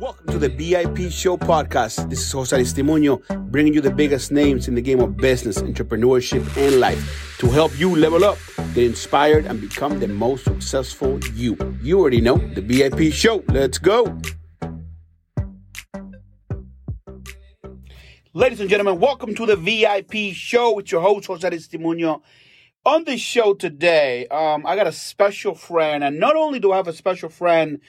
Welcome to the VIP Show podcast. This is Jose Aristimuño bringing you the biggest names in the game of business, entrepreneurship, and life to help you level up, get inspired, and become the most successful you. You already know the VIP Show. Let's go. Ladies and gentlemen, welcome to the VIP Show with your host, Jose Aristimuño. On the show today, um, I got a special friend, and not only do I have a special friend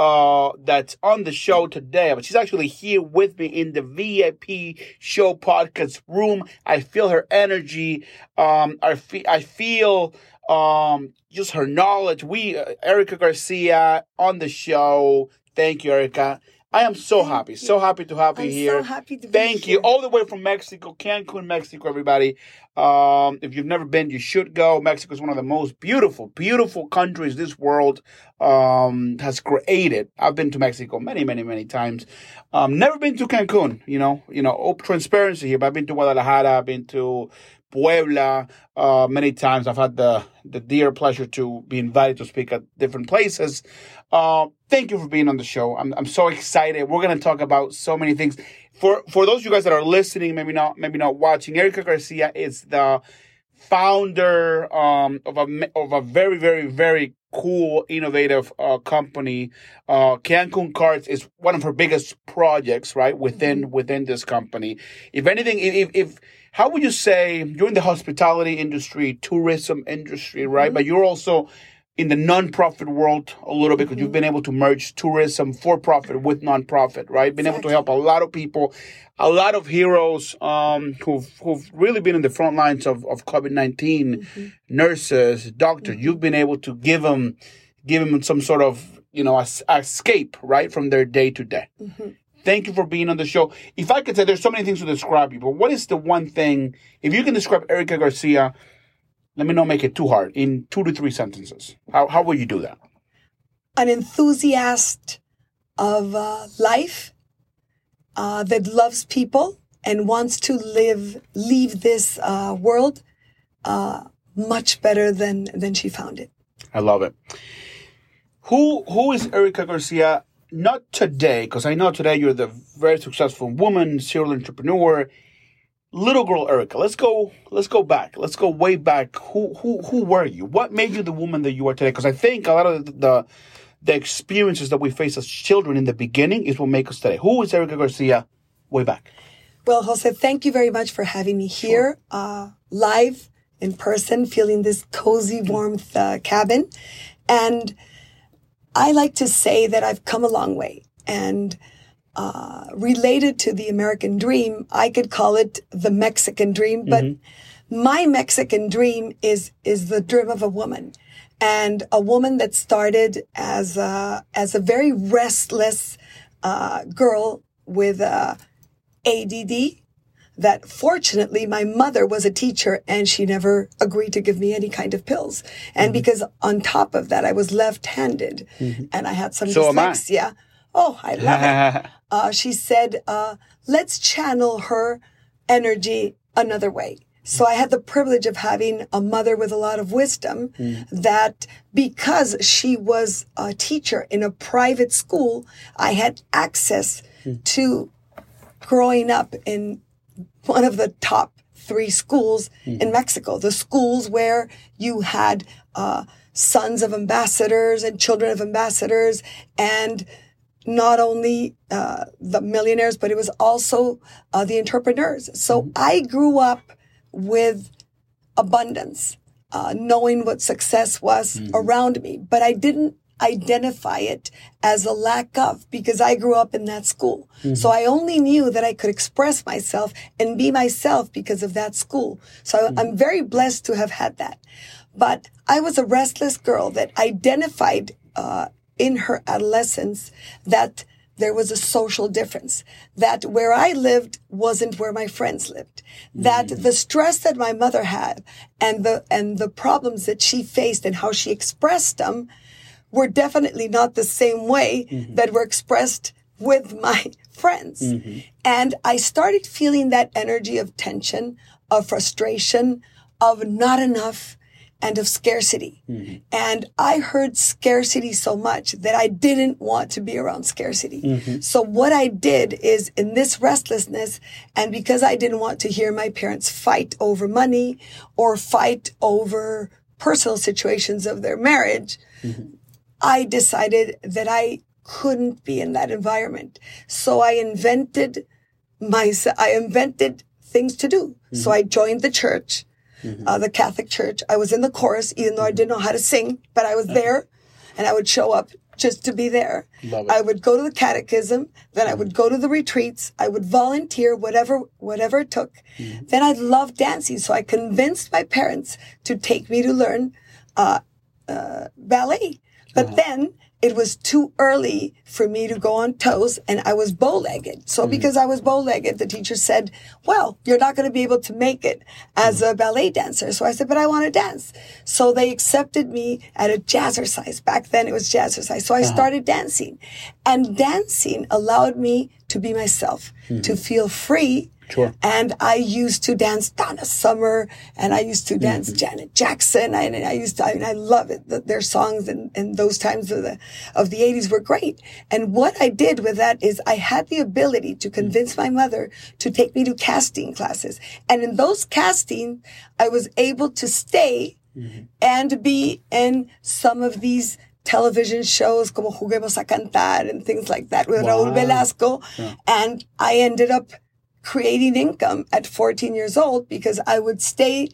uh, that's on the show today, but she's actually here with me in the VIP show podcast room. I feel her energy. Um, I, I feel um, just her knowledge. We, uh, Erika Garcia on the show. Thank you, Erika. I am so Thank happy, you. so happy to have you I'm here. so happy to be Thank you, here. all the way from Mexico, Cancun, Mexico, everybody. Um, if you've never been, you should go. Mexico is one of the most beautiful, beautiful countries this world um, has created. I've been to Mexico many, many, many times. Um, never been to Cancun. You know, you know, open transparency here. But I've been to Guadalajara. I've been to Puebla uh, many times. I've had the the dear pleasure to be invited to speak at different places. Uh, thank you for being on the show. I'm I'm so excited. We're gonna talk about so many things. For for those of you guys that are listening, maybe not maybe not watching, Erika Garcia is the founder um, of a of a very very very cool innovative uh, company. Uh, Cancun Cards is one of her biggest projects, right within within this company. If anything, if if how would you say you're in the hospitality industry, tourism industry, right? Mm-hmm. But you're also in the nonprofit world a little bit because you've mm-hmm. been able to merge tourism for profit with nonprofit, right? Been able to help a lot of people, a lot of heroes um, who've who've really been in the front lines of, of COVID 19 mm-hmm. nurses, doctors. You've been able to give them give them some sort of you know es- escape right from their day to day. Thank you for being on the show. If I could say, there's so many things to describe you, but what is the one thing, if you can describe Erika Garcia, let me not make it too hard, in two to three sentences, how, how will you do that? An enthusiast of uh, life uh, that loves people and wants to live, leave this uh, world uh, much better than than she found it. I love it. Who Who is Erika Garcia? Not today, because I know today you're the very successful woman, serial entrepreneur, little girl Erika. Let's go. Let's go back. Let's go way back. Who Who Who were you? What made you the woman that you are today? Because I think a lot of the, the the experiences that we face as children in the beginning is what make us today. Who is Erika Garcia? Way back. Well, Jose, thank you very much for having me here uh, live in person, feeling this cozy warmth uh, cabin. And I like to say that I've come a long way. And uh, related to the American dream, I could call it the Mexican dream. But my Mexican dream is is the dream of a woman, and a woman that started as a as a very restless uh, girl with uh, ADD. That fortunately, my mother was a teacher and she never agreed to give me any kind of pills. And because on top of that, I was left-handed and I had some So dyslexia. Oh, I love it uh, she said, uh, let's channel her energy another way. So I had the privilege of having a mother with a lot of wisdom that because she was a teacher in a private school, I had access to growing up in one of the top three schools in Mexico, the schools where you had uh, sons of ambassadors and children of ambassadors, and not only uh, the millionaires, but it was also uh, the entrepreneurs. So I grew up with abundance, uh, knowing what success was around me, but I didn't identify it as a lack of because I grew up in that school. So mm-hmm. I only knew that I could express myself and be myself because of that school. So I'm mm-hmm. very blessed to have had that. But I was a restless girl that identified uh, in her adolescence that there was a social difference. That where I lived wasn't where my friends lived. That mm-hmm. the stress that my mother had and the and the problems that she faced and how she expressed them were definitely not the same way mm-hmm. that were expressed with my friends. Mm-hmm. And I started feeling that energy of tension, of frustration, of not enough. and of scarcity. Mm-hmm. And I heard scarcity so much that I didn't want to be around scarcity. So what I did is in this restlessness, and because I didn't want to hear my parents fight over money or fight over personal situations of their marriage, I decided that I couldn't be in that environment. So I invented my, I invented things to do. So I joined the church, uh, the Catholic church. I was in the chorus, even though I didn't know how to sing, but I was there and I would show up just to be there. I would go to the catechism, then I would go to the retreats, I would volunteer, whatever, whatever it took. Then I loved dancing. So I convinced my parents to take me to learn, uh, uh, ballet. But then it was too early for me to go on toes and I was bow-legged. So mm. because I was bow-legged, the teacher said, well, you're not going to be able to make it as mm. a ballet dancer. So I said, but I want to dance. So they accepted me at a jazzercise. Back then it was jazzercise. So I uh-huh. started dancing and dancing allowed me to be myself, to mm-hmm. feel free. Sure. And I used to dance Donna Summer and I used to mm-hmm. dance Janet Jackson. And I used to, I mean, I love it. The- Their songs and, and those times of the, of the eighties were great. And what I did with that is I had the ability to mm-hmm. convince my mother to take me to casting classes. And in those casting, I was able to stay mm-hmm. and be in some of these television shows como Juguemos a Cantar and things like that with Raúl Wow. Velasco. And I ended up creating income at 14 years old because I would stay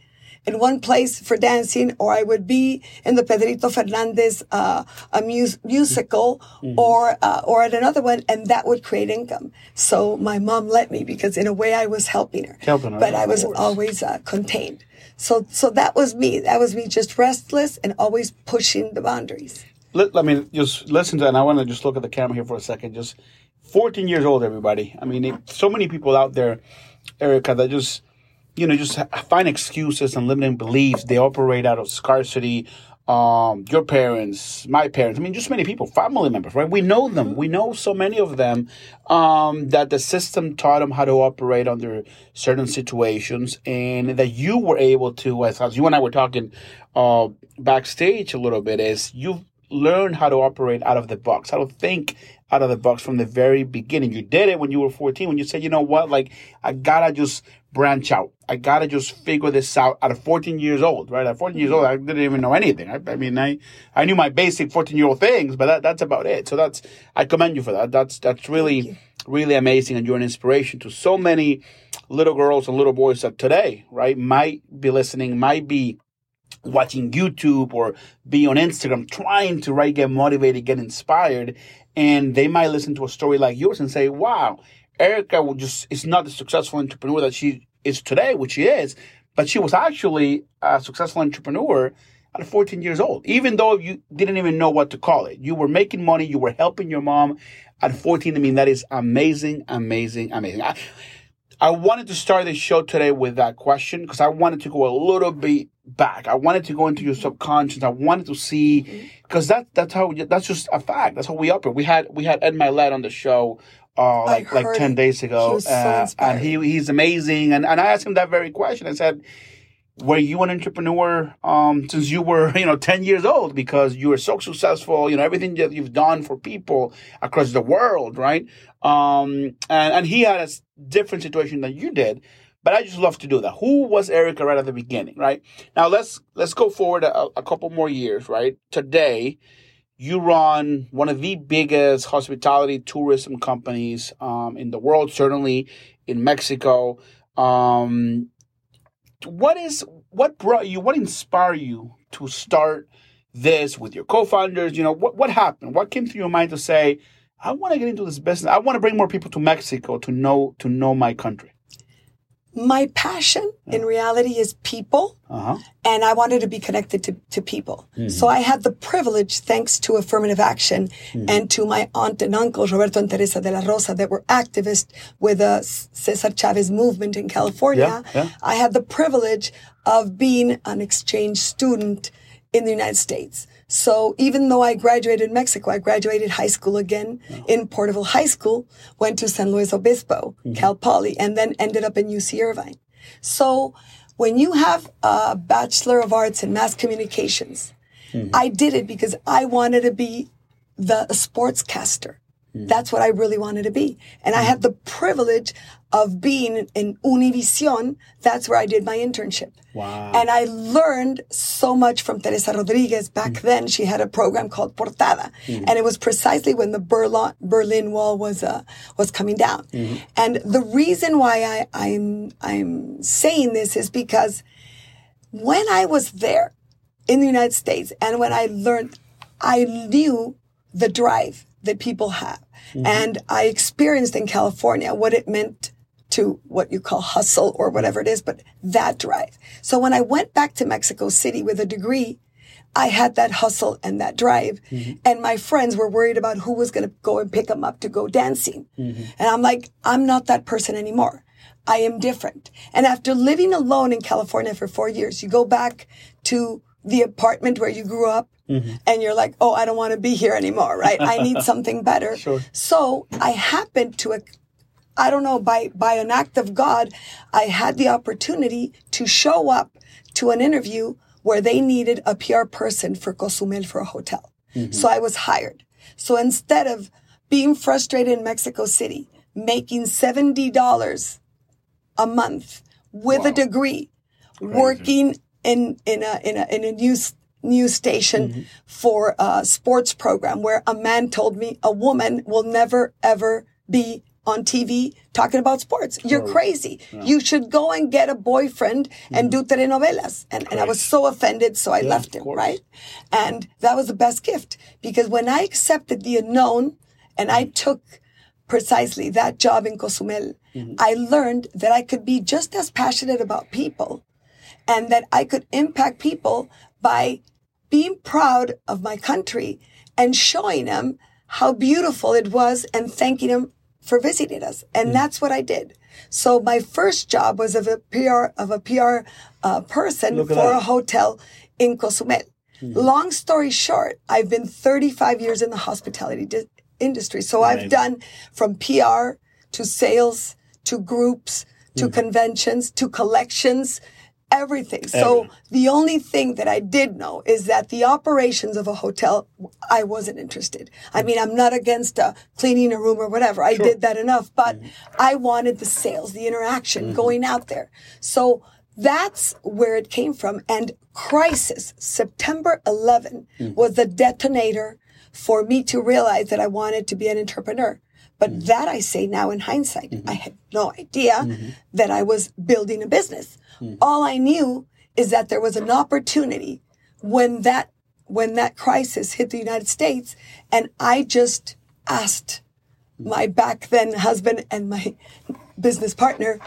in one place for dancing or I would be in the Pedrito Fernandez uh, a mus- musical or uh, or at another one and that would create income. So my mom let me because in a way I was helping her. Helping her, But I was course. always uh, contained. So so that was me. That was me just restless and always pushing the boundaries. Let, I mean, just listen to. And I want to just look at the camera here for a second. Just 14 years old, everybody. I mean, it- so many people out there, Erika, that just, you know, just find excuses and limiting beliefs. They operate out of scarcity. Um, your parents, my parents. I mean, just many people, family members, right? We know them. We know so many of them um, that the system taught them how to operate under certain situations, and that you were able to, as, as you and I were talking uh, backstage a little bit, is you've learn how to operate out of the box, how to think out of the box from the very beginning. You did it when you were 14, when you said, you know what, like, I gotta just branch out. I gotta just figure this out at 14 years old, right? At 14 years old, I didn't even know anything. I, I mean, I, I knew my basic 14 year old things, but that, that's about it. So that's, I commend you for that. That's, that's really, really amazing. And you're an inspiration to so many little girls and little boys that today, right, might be listening, might be watching YouTube or be on Instagram trying to right get motivated, get inspired, and they might listen to a story like yours and say, "Wow, Erika will just is not the successful entrepreneur that she is today, which she is, but she was actually a successful entrepreneur." At 14 years old, even though you didn't even know what to call it, you were making money, you were helping your mom at 14. I mean, that is amazing, amazing, amazing. I, I wanted to start the show today with that question because I wanted to go a little bit back. I wanted to go into your subconscious. I wanted to see because that that's how that's just a fact. That's how we operate. We had we had Ed Mylett on the show uh, like like ten it. days ago, He was so uh, and he he's amazing. And and I asked him that very question. I said. Were you an entrepreneur um, since you were, you know, ten years old? Because you were so successful, you know, everything that you've done for people across the world, right? Um, and and he had a different situation than you did, but I just love to do that. Who was Erika right at the beginning, right? Now let's let's go forward a, a couple more years, right? Today, you run one of the biggest hospitality tourism companies um, in the world, certainly in Mexico. Um, what is what brought you? What inspired you to start this with your co-founders? You know, what what happened? What came through your mind to say, I want to get into this business. I want to bring more people to Mexico to know to know my country. My passion in reality is people. Uh huh. and I wanted to be connected to, to people. So I had the privilege, thanks to affirmative action and to my aunt and uncle, Roberto and Teresa de la Rosa, that were activists with the Cesar Chavez movement in California. Yeah, yeah. I had the privilege of being an exchange student in the United States. So even though I graduated in Mexico, I graduated high school again in Porterville High School, went to San Luis Obispo, mm-hmm. Cal Poly, and then ended up in UC Irvine. So when you have a Bachelor of Arts in Mass Communications, mm-hmm. I did it because I wanted to be the sportscaster. Mm-hmm. That's what I really wanted to be. And I had the privilege of being in Univision. That's where I did my internship. Wow. And I learned so much from Teresa Rodriguez. Back mm. then, she had a program called Portada. Mm-hmm. And it was precisely when the Berlin, Berlin Wall was, uh, was coming down. Mm-hmm. And the reason why I, I'm, I'm saying this is because when I was there in the United States and when I learned, I knew the drive that people have. Mm-hmm. And I experienced in California what it meant to what you call hustle or whatever it is, but that drive. So when I went back to Mexico City with a degree, I had that hustle and that drive. Mm-hmm. And my friends were worried about who was going to go and pick them up to go dancing. Mm-hmm. And I'm like, I'm not that person anymore. I am different. And after living alone in California for four years, you go back to the apartment where you grew up mm-hmm. and you're like, oh, I don't want to be here anymore, right? I need something better. Sure. So I happened to, I don't know, by, by an act of God, I had the opportunity to show up to an interview where they needed a PR person for Cozumel for a hotel. Mm-hmm. So I was hired. So instead of being frustrated in Mexico City, making $70 a month with a degree, working in, in a, in a, in a news, news station mm-hmm. for a sports program where a man told me a woman will never ever be on TV talking about sports. You're crazy. You should go and get a boyfriend and mm-hmm. do telenovelas. And, and I was so offended, so I left him, right? And that was the best gift because when I accepted the unknown and I mm-hmm. took precisely that job in Cozumel, mm-hmm. I learned that I could be just as passionate about people and that I could impact people by being proud of my country and showing them how beautiful it was and thanking them for visiting us. And that's what I did. So my first job was of a PR, of a PR uh, person Look for a hotel in Cozumel. Long story short, I've been 35 years in the hospitality di- industry. So I've done from PR to sales to groups to conventions to collections, everything. So Everything. the only thing that I did know is that the operations of a hotel, I wasn't interested. I mean, I'm not against uh, cleaning a room or whatever. I did that enough, but mm-hmm. I wanted the sales, the interaction, mm-hmm. going out there. So that's where it came from. And crisis, September 11 mm-hmm. was the detonator for me to realize that I wanted to be an entrepreneur. But mm-hmm. that I say now in hindsight, I mm-hmm. had no idea mm-hmm. that I was building a business. All I knew is that there was an opportunity when that when that crisis hit the United States, and I just asked my back then husband and my business partner,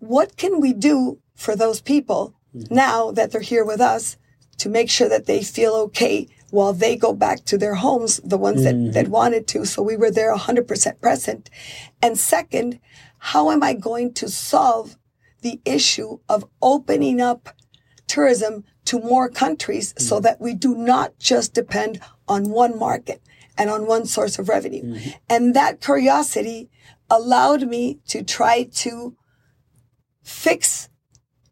what can we do for those people now that they're here with us to make sure that they feel okay while they go back to their homes, the ones that, that mm-hmm. wanted to. So we were there 100% present. And second, how am I going to solve the issue of opening up tourism to more countries so mm-hmm. that we do not just depend on one market and on one source of revenue. Mm-hmm. And that curiosity allowed me to try to fix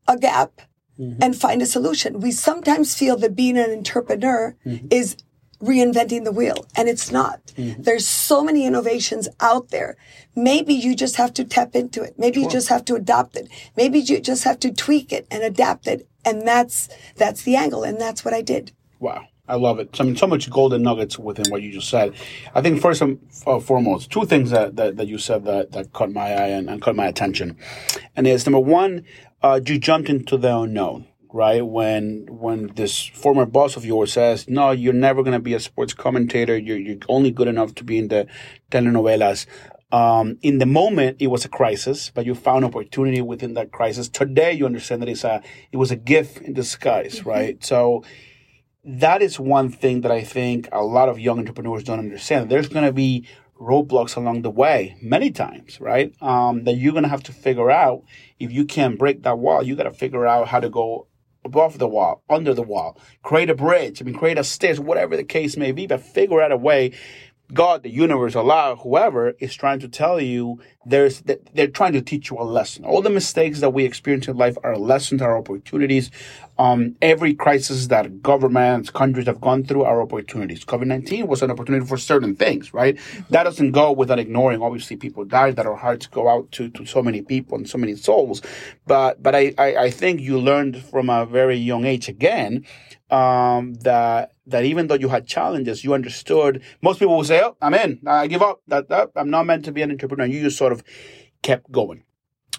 a gap Mm-hmm. and find a solution. We sometimes feel that being an entrepreneur mm-hmm. is reinventing the wheel and it's not. Mm-hmm. There's so many innovations out there. Maybe you just have to tap into it. Maybe you just have to adopt it. Maybe you just have to tweak it and adapt it. And that's, that's the angle. And that's what I did. Wow. I love it. So, I mean, so much golden nuggets within what you just said. I think first and uh, foremost, two things that, that, that you said that, that caught my eye and, and caught my attention. And it's number one, uh, you jumped into the unknown, right? When when this former boss of yours says, no, you're never going to be a sports commentator. You're, you're only good enough to be in the telenovelas. Um, in the moment, it was a crisis, but you found opportunity within that crisis. Today, you understand that it's a, it was a gift in disguise, right? So, that is one thing that I think a lot of young entrepreneurs don't understand. There's going to be roadblocks along the way many times, right? Um, that you're going to have to figure out if you can't break that wall, you got to figure out how to go above the wall, under the wall, create a bridge, I mean, create a stairs, whatever the case may be, but figure out a way God, the universe, Allah, whoever is trying to tell you there's that they're trying to teach you a lesson. All the mistakes that we experience in life are lessons, are opportunities. Um, every crisis that governments, countries have gone through are opportunities. COVID nineteen was an opportunity for certain things, right? That doesn't go without ignoring. Obviously, people died. That our hearts go out to to so many people and so many souls. But but I I, I think you learned from a very young age again um, that that even though you had challenges, you understood. Most people will say, "Oh, I'm in. I give up. That, that I'm not meant to be an entrepreneur." You just sort of kept going.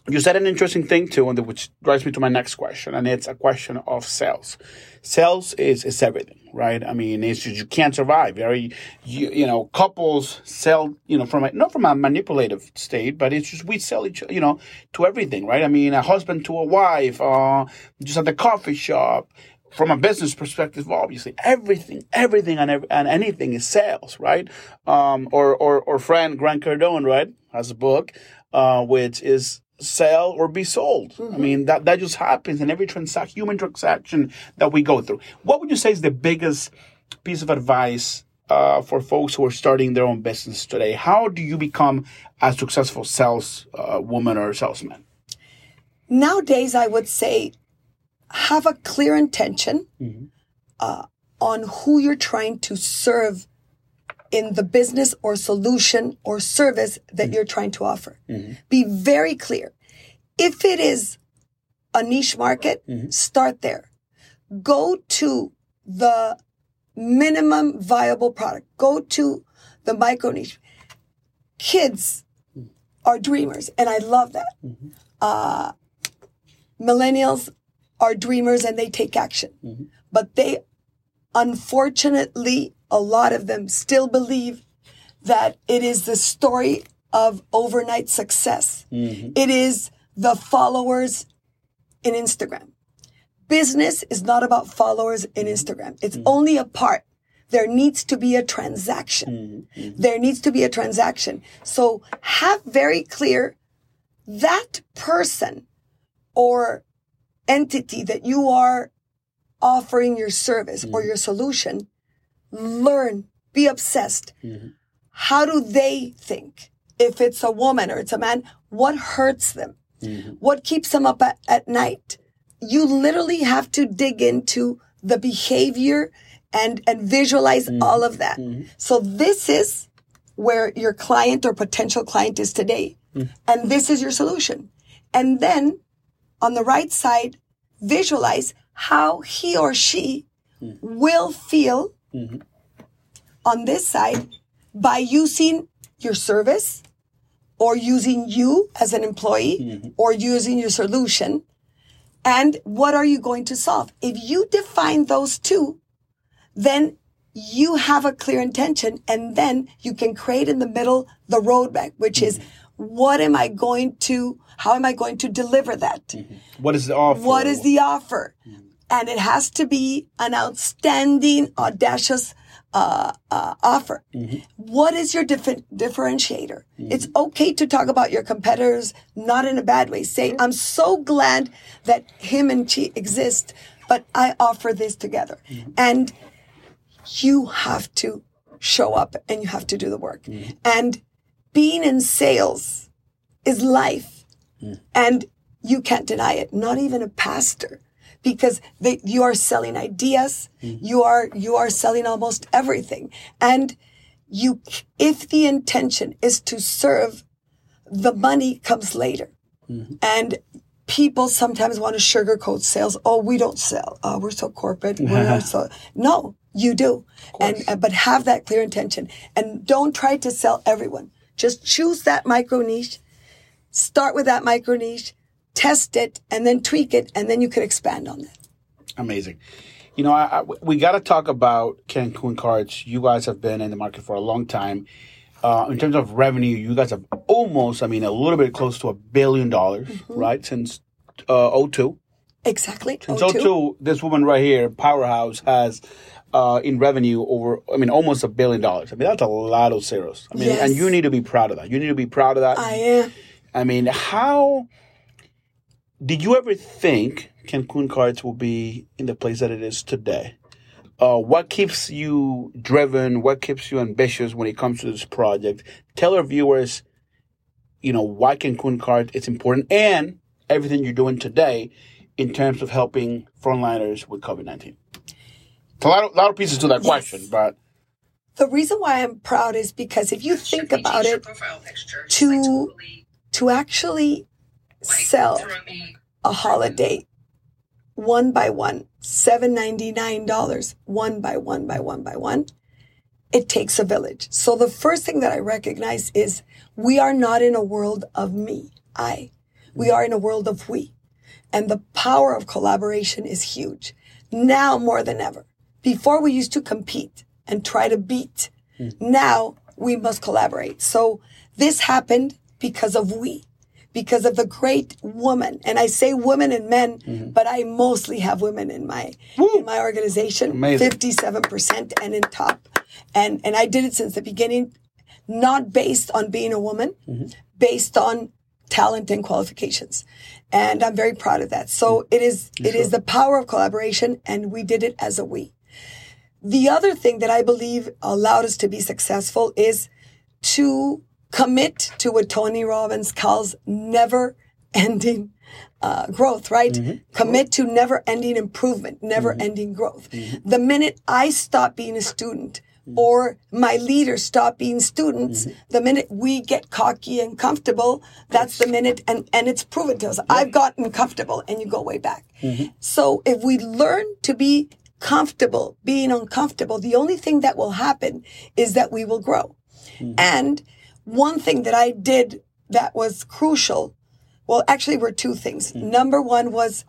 You said an interesting thing too, and which drives me to my next question, and it's a question of sales. Sales is is everything, right? I mean, it's you can't survive. Very, you, you know, couples sell, you know, from a, not from a manipulative state, but it's just we sell each, you know, to everything, right? I mean, a husband to a wife, uh, just at the coffee shop, from a business perspective, obviously everything, everything and, every, and anything is sales, right? Um, or, or, or friend Grant Cardone, right, has a book, uh, which is sell or be sold. Mm-hmm. I mean, that, that just happens in every transaction, human transaction that we go through. What would you say is the biggest piece of advice uh, for folks who are starting their own business today? How do you become a successful sales uh, woman or salesman? Nowadays, I would say have a clear intention mm-hmm. uh, on who you're trying to serve in the business or solution or service that mm-hmm. you're trying to offer. Mm-hmm. Be very clear. If it is a niche market, mm-hmm. start there. Go to the minimum viable product. Go to the micro niche. Kids mm-hmm. are dreamers, and I love that. Mm-hmm. Uh, millennials are dreamers and they take action. Mm-hmm. But they, unfortunately, a lot of them still believe that it is the story of overnight success. Mm-hmm. It is the followers in Instagram. Business is not about followers in Instagram. It's mm-hmm. only a part. There needs to be a transaction. Mm-hmm. mm-hmm. There needs to be a transaction. So have very clear that person or entity that you are offering your service mm-hmm. or your solution, learn, be obsessed. Mm-hmm. How do they think? If it's a woman or it's a man, what hurts them? Mm-hmm. What keeps them up at, at night? You literally have to dig into the behavior and, and visualize mm-hmm. all of that. Mm-hmm. So this is where your client or potential client is today. Mm-hmm. And this is your solution. And then on the right side, visualize how he or she mm. will feel mm-hmm. on this side by using your service or using you as an employee mm-hmm. or using your solution. And what are you going to solve? If you define those two, then you have a clear intention and then you can create in the middle the roadmap, which mm-hmm. is what am I going to, how am I going to deliver that? Mm-hmm. What is the offer? What is the offer? Mm-hmm. And it has to be an outstanding, audacious uh, uh, offer. Mm-hmm. What is your dif- differentiator? Mm-hmm. It's okay to talk about your competitors, not in a bad way. Say, I'm so glad that him and she exist, but I offer this together. Mm-hmm. And you have to show up and you have to do the work. Mm-hmm. And being in sales is life. Mm. And you can't deny it. Not even a pastor because they, you are selling ideas. Mm. You are, you are selling almost everything. And you, if the intention is to serve, the money comes later. Mm-hmm. And people sometimes want to sugarcoat sales. Oh, we don't sell. Oh, we're so corporate. We're not so, no, you do. And, but have that clear intention and don't try to sell everyone. Just choose that micro niche, start with that micro niche, test it, and then tweak it, and then you could expand on that. Amazing. You know, I, I, we got to talk about Cancun Cards. You guys have been in the market for a long time. Uh, in terms of revenue, you guys have almost, I mean, a little bit close to a billion dollars, mm-hmm. right? Since uh, 02. Exactly. Since 02. 02, this woman right here, Powerhouse, has uh, in revenue over, I mean, almost a billion dollars. I mean, that's a lot of zeros. I mean, yes. and you need to be proud of that. You need to be proud of that. I am. I mean, how did you ever think Cancun Cards will be in the place that it is today? Uh, what keeps you driven? What keeps you ambitious when it comes to this project? Tell our viewers, you know, why Cancun Cards it's important and everything you're doing today in terms of helping frontliners with COVID 19. A lot of, lot of pieces to that Yes. question, but The reason why I'm proud is because if you think about it, to to actually sell a holiday one by one, seven ninety nine dollars, one by one by one by one, it takes a village. So the first thing that I recognize is we are not in a world of me, I. We mm. are in a world of we. And the power of collaboration is huge. Now more than ever. Before we used to compete and try to beat. Now we must collaborate. So this happened because of we, because of the great woman. And I say women and men, mm-hmm. but I mostly have women in my in my organization. Amazing. Fifty-seven percent and in top. And and I did it since the beginning, not based on being a woman, mm-hmm. based on talent and qualifications. And I'm very proud of that. So it is it is the power of collaboration and we did it as a we. The other thing that I believe allowed us to be successful is to commit to what Tony Robbins calls never ending uh, growth, right? Mm-hmm. Commit to never ending improvement, never mm-hmm. ending growth. Mm-hmm. The minute I stop being a student or my leaders stop being students, the minute we get cocky and comfortable, that's the minute, and, and it's proven to us. I've gotten comfortable and you go way back. So if we learn to be comfortable being uncomfortable, the only thing that will happen is that we will grow. Mm-hmm. And one thing that I did that was crucial, well, actually were two things. Mm-hmm. Number one was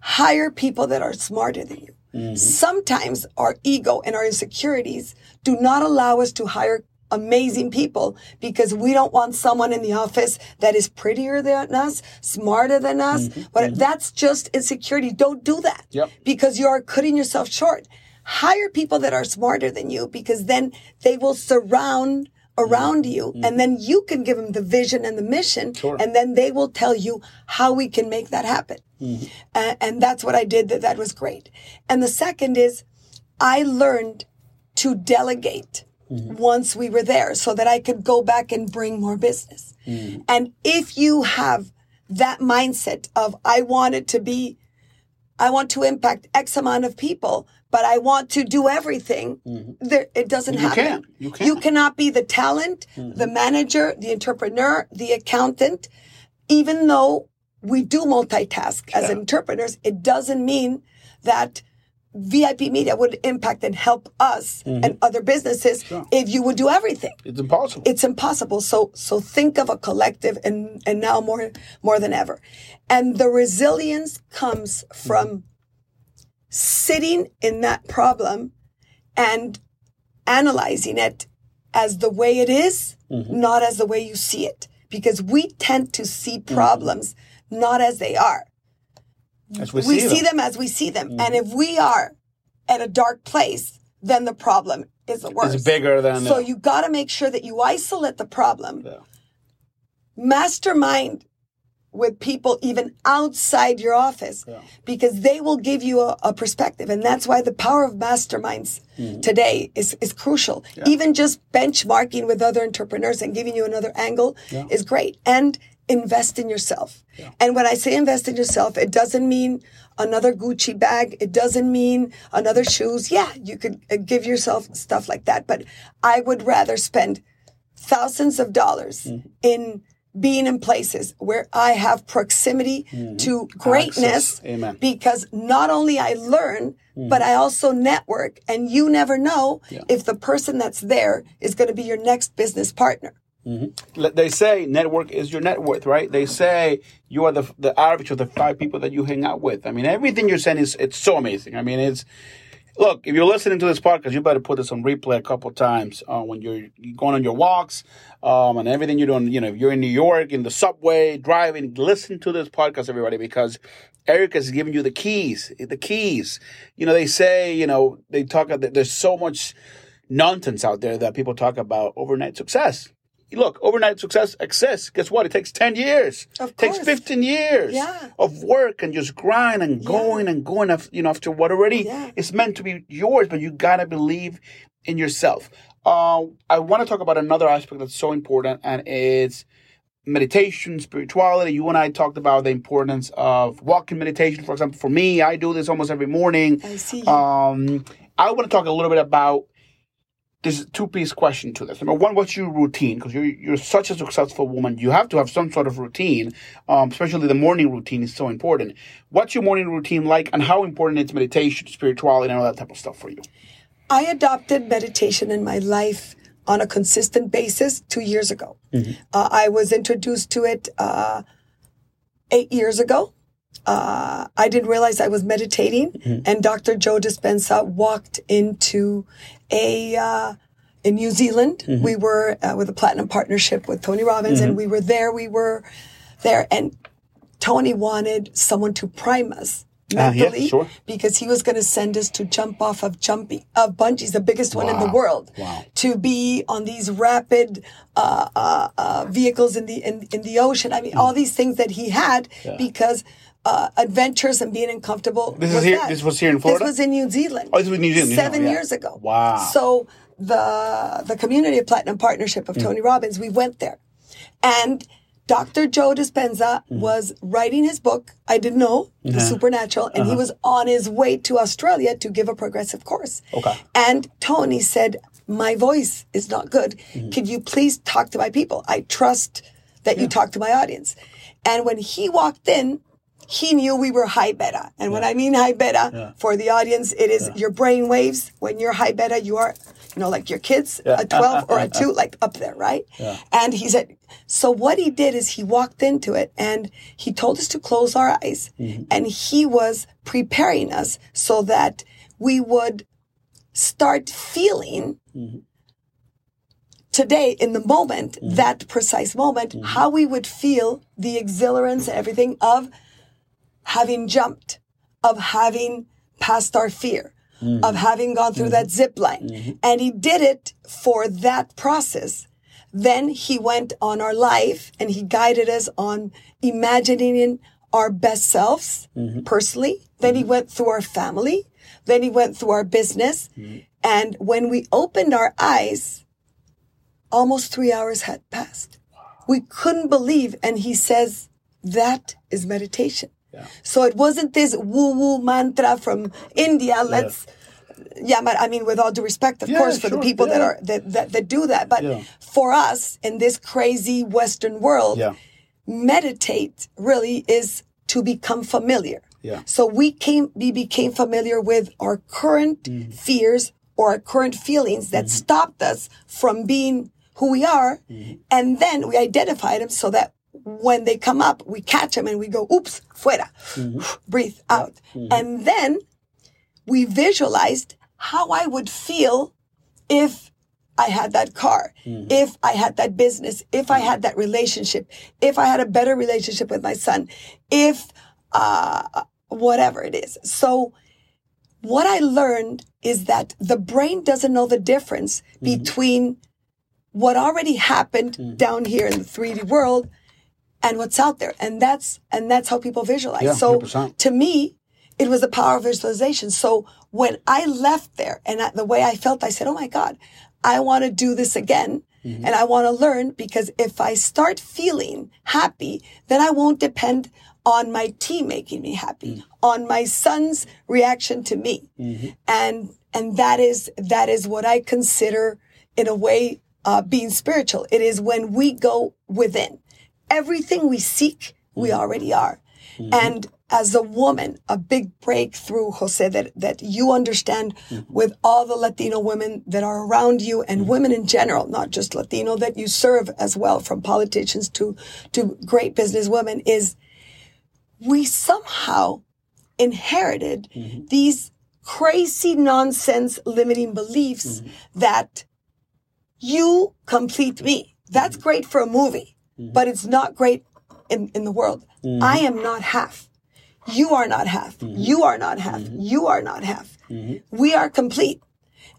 hire people that are smarter than you. Mm-hmm. Sometimes our ego and our insecurities do not allow us to hire amazing people because we don't want someone in the office that is prettier than us, smarter than us. Mm-hmm. But mm-hmm. that's just insecurity. Don't do that Yep. because you are cutting yourself short. Hire people that are smarter than you because then they will surround around mm-hmm. you and then you can give them the vision and the mission and then they will tell you how we can make that happen. A- and that's what I did that that was great. And the second is I learned to delegate Mm-hmm. once we were there so that I could go back and bring more business. Mm-hmm. And if you have that mindset of I want it to be I want to impact X amount of people, but I want to do everything. Mm-hmm. There, it doesn't You happen. can't. You can't. cannot be the talent, the manager, the entrepreneur, the accountant. Even though we do multitask as entrepreneurs, it doesn't mean that VIP media would impact and help us mm-hmm. and other businesses if you would do everything it's impossible. it's impossible. So so think of a collective and and now more more than ever. And the resilience comes mm-hmm. from sitting in that problem and analyzing it as the way it is, mm-hmm. not as the way you see it. Because we tend to see problems not as they are. As we, We see, see them. them as we see them. And if we are at a dark place, then the problem is the worst. It's bigger than. So you got to make sure that you isolate the problem, Yeah. mastermind with people even outside your office because they will give you a, a perspective. And that's why the power of masterminds Mm-hmm. today is, is crucial. Even just benchmarking with other entrepreneurs and giving you another angle is great. And invest in yourself. And when I say invest in yourself, it doesn't mean another Gucci bag. It doesn't mean another shoes. Yeah, you could uh, give yourself stuff like that. But I would rather spend thousands of dollars Mm-hmm. in being in places where I have proximity to greatness Mm-hmm. Amen. because not only I learn, but I also network and you never know if the person that's there is going to be your next business partner. Let- They say network is your net worth, right? They say you are the the average of the five people that you hang out with. I mean, everything you're saying is it's so amazing. I mean, it's look if you're listening to this podcast, you better put this on replay a couple times uh, when you're going on your walks um, and everything you're doing. You know, if you're in New York in the subway driving, listen to this podcast, everybody, because Eric is giving you the keys. The keys. You know, they say you know they talk. There's so much nonsense out there that people talk about overnight success look, overnight success exists. Guess what? It takes 10 years. Of It takes 15 years Yeah. of work and just grind and going and going, af- you know, after what already Yeah. is meant to be yours, but you got to believe in yourself. Uh, I want to talk about another aspect that's so important, and it's meditation, spirituality. You and I talked about the importance of walking meditation. For example, for me, I do this almost every morning. I see. Um, I want to talk a little bit about this two piece question to this. Number one, what's your routine? Because you're you're such a successful woman, you have to have some sort of routine. Um, especially the morning routine is so important. What's your morning routine like, and how important is meditation, spirituality, and all that type of stuff for you? I adopted meditation in my life on a consistent basis two years ago. Uh, I was introduced to it uh, eight years ago. Uh, I didn't realize I was meditating, and Dr. Joe Dispenza walked into a uh, in New Zealand. We were uh, with a platinum partnership with Tony Robbins, and we were there. We were there, and Tony wanted someone to prime us Ah, yeah, mentally sure. because he was going to send us to jump off of jumping of bungees, the biggest one in the world, Wow. to be on these rapid uh, uh, uh, vehicles in the in, in the ocean. I mean, Hmm. all these things that he had because uh, adventures and being uncomfortable. This is was here- that. this was here in Florida? This was in New Zealand. Oh, this was New Zealand, New Seven yeah. years ago. Wow. So the the community of platinum partnership of hmm. Tony Robbins, we went there, and Dr. Joe Dispenza hmm. was writing his book. I didn't know the uh-huh. supernatural, and he uh-huh. was on his way to Australia to give a progressive course. Okay. And Tony said, "My voice is not good. Hmm. Could you please talk to my people? I trust that you talk to my audience." And when he walked in, he knew we were high beta. And when I mean high beta, for the audience, it is your brain waves. When you're high beta, you are, you know, like your kids, a 12 or a 2, like up there, right? And he said, so what he did is he walked into it and he told us to close our eyes. Mm-hmm. And he was preparing us so that we would start feeling mm-hmm. today in the moment, mm-hmm. that precise moment, how we would feel the exhilarance and everything of having jumped, of having passed our fear, mm-hmm. of having gone through that mm-hmm. zip line. Mm-hmm. And he did it for that process. Then he went on our life and he guided us on imagining our best selves personally. Then he went through our family. Then he went through our business. And when we opened our eyes, almost three hours had passed. We couldn't believe. And he says, that is meditation. So it wasn't this woo woo mantra from India. Let's, yeah, but I mean, with all due respect, of Yeah, course, for sure, the people that are, that, that, that do that. But Yeah. for us in this crazy Western world, Yeah. meditate really is to become familiar. Yeah. So we came, we became familiar with our current Mm-hmm. fears or our current feelings that stopped us from being who we are. Mm-hmm. And then we identified them so that when they come up, we catch them and we go, oops, fuera, Mm-hmm. breathe out. Mm-hmm. And then we visualized how I would feel if I had that car, mm-hmm. if I had that business, if I mm-hmm. had that relationship, if I had a better relationship with my son, if uh, whatever it is. So, what I learned is that the brain doesn't know the difference between what already happened down here in the 3D world and what's out there. And that's and that's how people visualize. Yeah, so 100%. to me, it was the power of visualization. So when I left there and I, the way I felt, I said, "Oh my God, I want to do this again." Mm-hmm. And I want to learn because if I start feeling happy, then I won't depend on my team making me happy, mm. on my son's reaction to me. Mm-hmm. And, and that is, that is what I consider in a way, uh, being spiritual. It is when we go within everything we seek, we mm. already are. Mm-hmm. And as a woman, a big breakthrough, Jose, that, that you understand mm-hmm. with all the Latino women that are around you and mm-hmm. women in general, not just Latino, that you serve as well, from politicians to, to great business women, is we somehow inherited these crazy nonsense limiting beliefs that you complete me. That's great for a movie, but it's not great in, in the world. I am not half. You are not half. You are not half. You are not half. We are complete.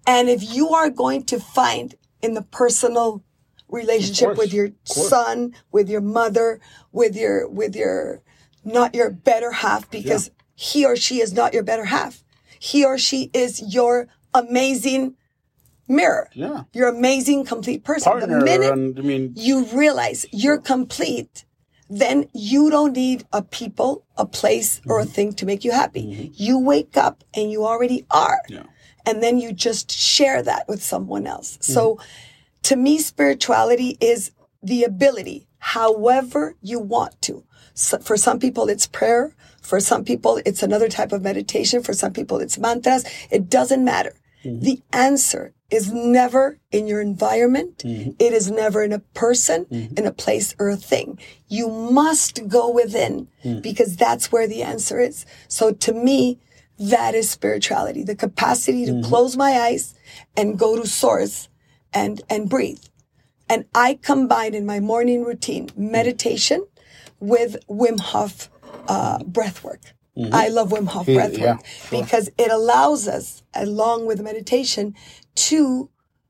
And if you are going to find in the personal relationship course, with your son, with your mother, with your with your not your better half because he or she is not your better half. He or she is your amazing mirror. Yeah. Your amazing complete person. Partner, the minute and I mean, you realize you're complete, then you don't need a people, a place, or a Mm-hmm. thing to make you happy. You wake up and you already are. Yeah. And then you just share that with someone else. Mm-hmm. So to me, spirituality is the ability, however you want to. So for some people, it's prayer. For some people, it's another type of meditation. For some people, it's mantras. It doesn't matter. The answer is never in your environment. It is never in a person, in a place or a thing. You must go within because that's where the answer is. So to me, that is spirituality, the capacity to close my eyes and go to source and, and breathe. And I combine in my morning routine meditation with Wim Hof uh, breath work. I love Wim Hof breath Mm-hmm. yeah, work because it allows us, along with meditation, to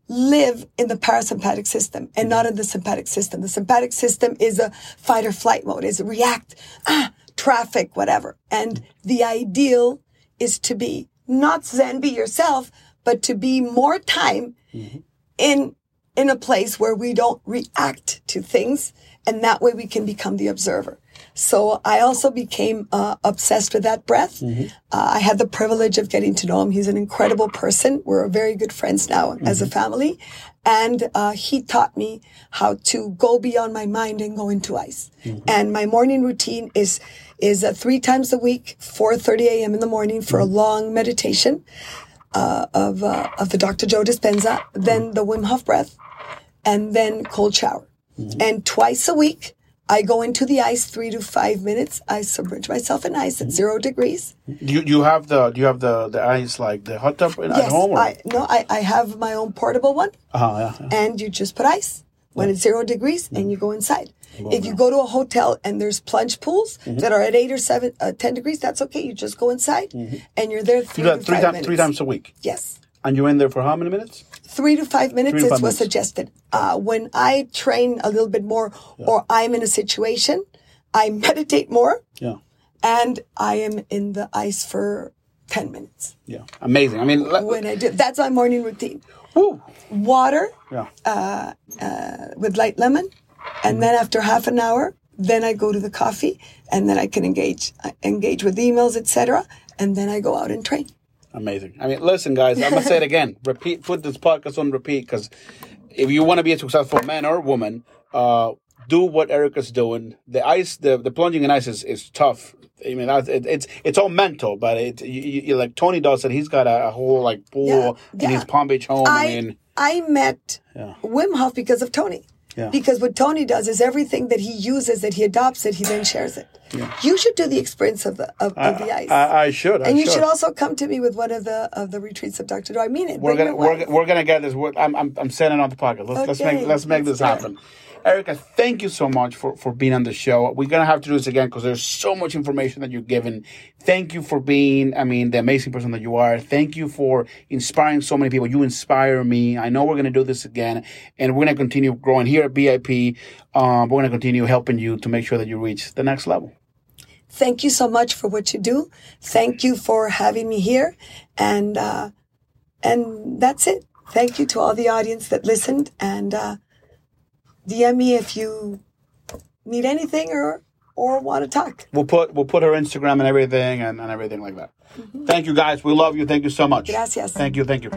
live in the parasympathetic system and not in the sympathetic system. The sympathetic system is a fight or flight mode, is react, ah, traffic, whatever. And the ideal is to be not Zen, be yourself, but to be more time in in a place where we don't react to things and that way we can become the observer so i also became uh, obsessed with that breath. Uh, i had the privilege of getting to know him. He's an incredible person. We're very good friends now as a family. And uh, he taught me how to go beyond my mind and go into ice. And my morning routine is is uh, three times a week 4.30 a.m in the morning for a long meditation of uh, of the Dr. Joe Dispenza, then the Wim Hof breath, and then cold shower. And twice a week, I go into the ice three to five minutes. I submerge myself in ice at zero degrees. you, you have the do you have the the ice like the hot tub at yes, home? Or? I no, I, I have my own portable one, uh-huh, yeah, yeah. and you just put ice when it's zero degrees, and you go inside. If you go to a hotel and there's plunge pools Mm-hmm. that are at eight or seven, uh, ten degrees, that's okay. You just go inside, and you're there You three do that three minutes. three times a week, Yes. And you're in there for how many minutes? three to five minutes Three to is five what's minutes. suggested. Uh, when I train a little bit more or I'm in a situation, I meditate more Yeah, and I am in the ice for 10 minutes. yeah, amazing. I mean, let, When I do, that's my morning routine. woo, Water yeah. with light lemon. And then after half an hour, then I go to the coffee and then I can engage, uh, engage with emails, etc. And then I go out and train. Amazing. I mean, listen, guys, I'm gonna say it again. Repeat, put this podcast on repeat because if you want to be a successful man or woman, uh, do what Erika's doing. The ice, the, the plunging in ice is, is tough. I mean, it, it's it's all mental, but it you, you, like Tony does it. He's got a, a whole like pool Yeah, in his. Palm Beach home. I, I mean, I met Yeah. Wim Hof because of Tony. Yeah. Because what Tony does is everything that he uses, that he adopts it, he then shares it. You should do the experience of the of, of the ice. I, I should. I and you should. should also come to me with one of the of the retreats of Dr. Joe. I mean it. we're Bring gonna we're, we're gonna get this. We're, I'm I'm I'm sending on the pocket. Let's let's make let's make this happen. Erika, thank you so much for for being on the show. We're gonna have to do this again because there's so much information that you're given. Thank you for being, I mean, the amazing person that you are. Thank you for inspiring so many people. You inspire me. I know we're gonna do this again, and we're gonna continue growing here at BIP. Um, we're gonna continue helping you to make sure that you reach the next level. Thank you so much for what you do. Thank you for having me here, and uh, and that's it. Thank you to all the audience that listened, and uh, DM me if you need anything or or want to talk. We'll put we'll put her Instagram and everything and, and everything like that. Thank you guys. We love you. Thank you so much. Gracias. Thank you. Thank you.